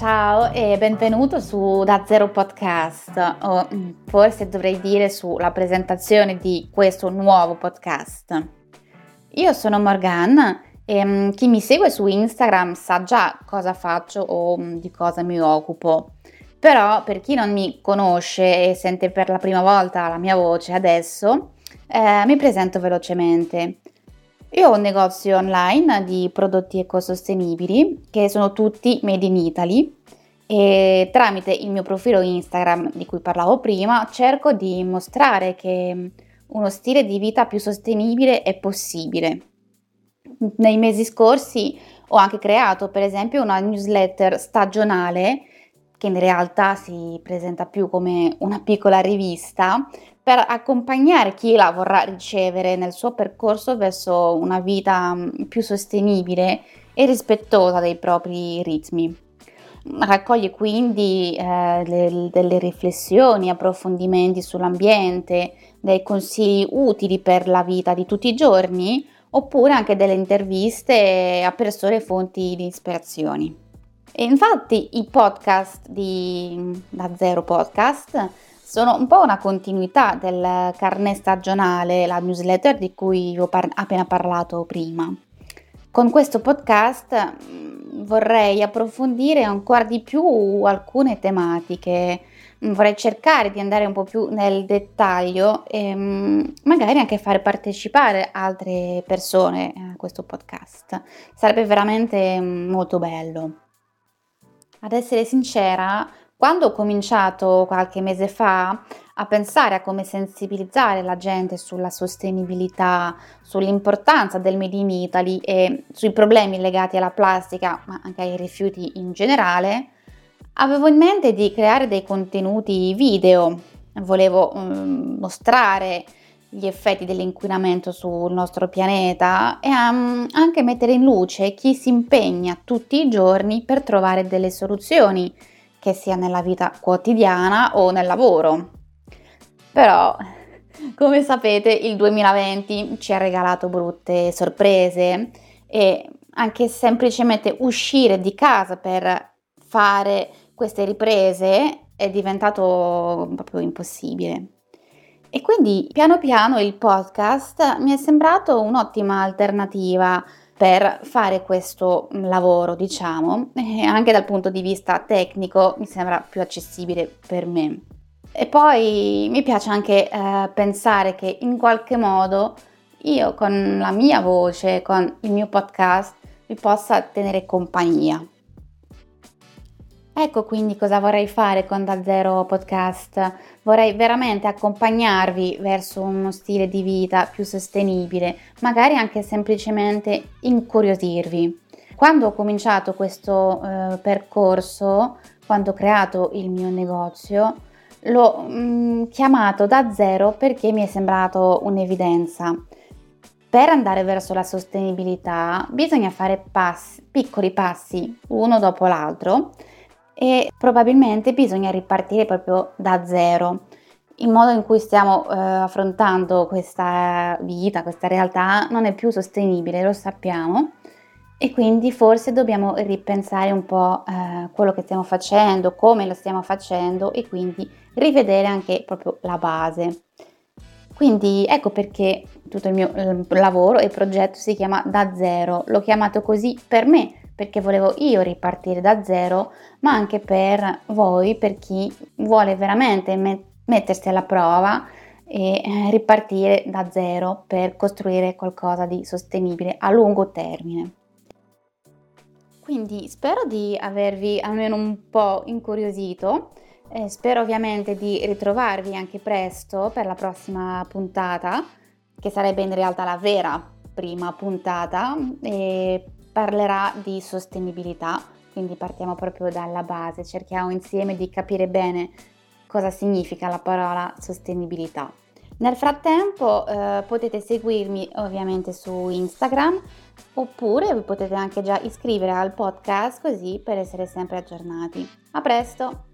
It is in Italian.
Ciao e benvenuto su Da Zero Podcast, o mm, forse dovrei dire sulla presentazione di questo nuovo podcast. Io sono Morgan e um, chi mi segue su Instagram sa già cosa faccio o um, di cosa mi occupo. Però per chi non mi conosce e sente per la prima volta la mia voce adesso, eh, mi presento velocemente. Io ho un negozio online di prodotti ecosostenibili che sono tutti made in Italy e tramite il mio profilo Instagram di cui parlavo prima cerco di mostrare che uno stile di vita più sostenibile è possibile. Nei mesi scorsi ho anche creato per esempio una newsletter stagionale che in realtà si presenta più come una piccola rivista per accompagnare chi la vorrà ricevere nel suo percorso verso una vita mm, più sostenibile e rispettosa dei propri ritmi. Raccoglie quindi eh, le, delle riflessioni, approfondimenti sull'ambiente, dei consigli utili per la vita di tutti i giorni, oppure anche delle interviste a persone fonti di ispirazioni. E infatti i podcast di Da Zero Podcast sono un po' una continuità del carnet stagionale, la newsletter di cui ho par- appena parlato prima. Con questo podcast mm, vorrei approfondire ancora di più alcune tematiche, mm, vorrei cercare di andare un po' più nel dettaglio e mm, magari anche fare partecipare altre persone a questo podcast. Sarebbe veramente molto bello. Ad essere sincera, quando ho cominciato qualche mese fa a pensare a come sensibilizzare la gente sulla sostenibilità, sull'importanza del Made in Italy e sui problemi legati alla plastica, ma anche ai rifiuti in generale, avevo in mente di creare dei contenuti video. Volevo um, mostrare gli effetti dell'inquinamento sul nostro pianeta e um, anche mettere in luce chi si impegna tutti i giorni per trovare delle soluzioni che sia nella vita quotidiana o nel lavoro. Però, come sapete, il 2020 ci ha regalato brutte sorprese e anche semplicemente uscire di casa per fare queste riprese è diventato proprio impossibile. E quindi piano piano il podcast mi è sembrato un'ottima alternativa per fare questo lavoro, diciamo, e anche dal punto di vista tecnico mi sembra più accessibile per me. E poi mi piace anche eh, pensare che in qualche modo io con la mia voce, con il mio podcast, vi possa tenere compagnia. Ecco quindi cosa vorrei fare con Da Zero Podcast. Vorrei veramente accompagnarvi verso uno stile di vita più sostenibile, magari anche semplicemente incuriosirvi. Quando ho cominciato questo eh, percorso, quando ho creato il mio negozio, l'ho mm, chiamato da zero perché mi è sembrato un'evidenza. Per andare verso la sostenibilità bisogna fare passi, piccoli passi uno dopo l'altro e probabilmente bisogna ripartire proprio da zero. Il modo in cui stiamo eh, affrontando questa vita, questa realtà non è più sostenibile, lo sappiamo e quindi forse dobbiamo ripensare un po' eh, quello che stiamo facendo, come lo stiamo facendo e quindi rivedere anche proprio la base. Quindi ecco perché tutto il mio lavoro e progetto si chiama Da Zero. L'ho chiamato così per me perché volevo io ripartire da zero, ma anche per voi, per chi vuole veramente met- mettersi alla prova e eh, ripartire da zero per costruire qualcosa di sostenibile a lungo termine. Quindi spero di avervi almeno un po' incuriosito. Eh, spero ovviamente di ritrovarvi anche presto per la prossima puntata, che sarebbe in realtà la vera prima puntata. E parlerà di sostenibilità, quindi partiamo proprio dalla base, cerchiamo insieme di capire bene cosa significa la parola sostenibilità. Nel frattempo eh, potete seguirmi ovviamente su Instagram oppure vi potete anche già iscrivere al podcast così per essere sempre aggiornati. A presto!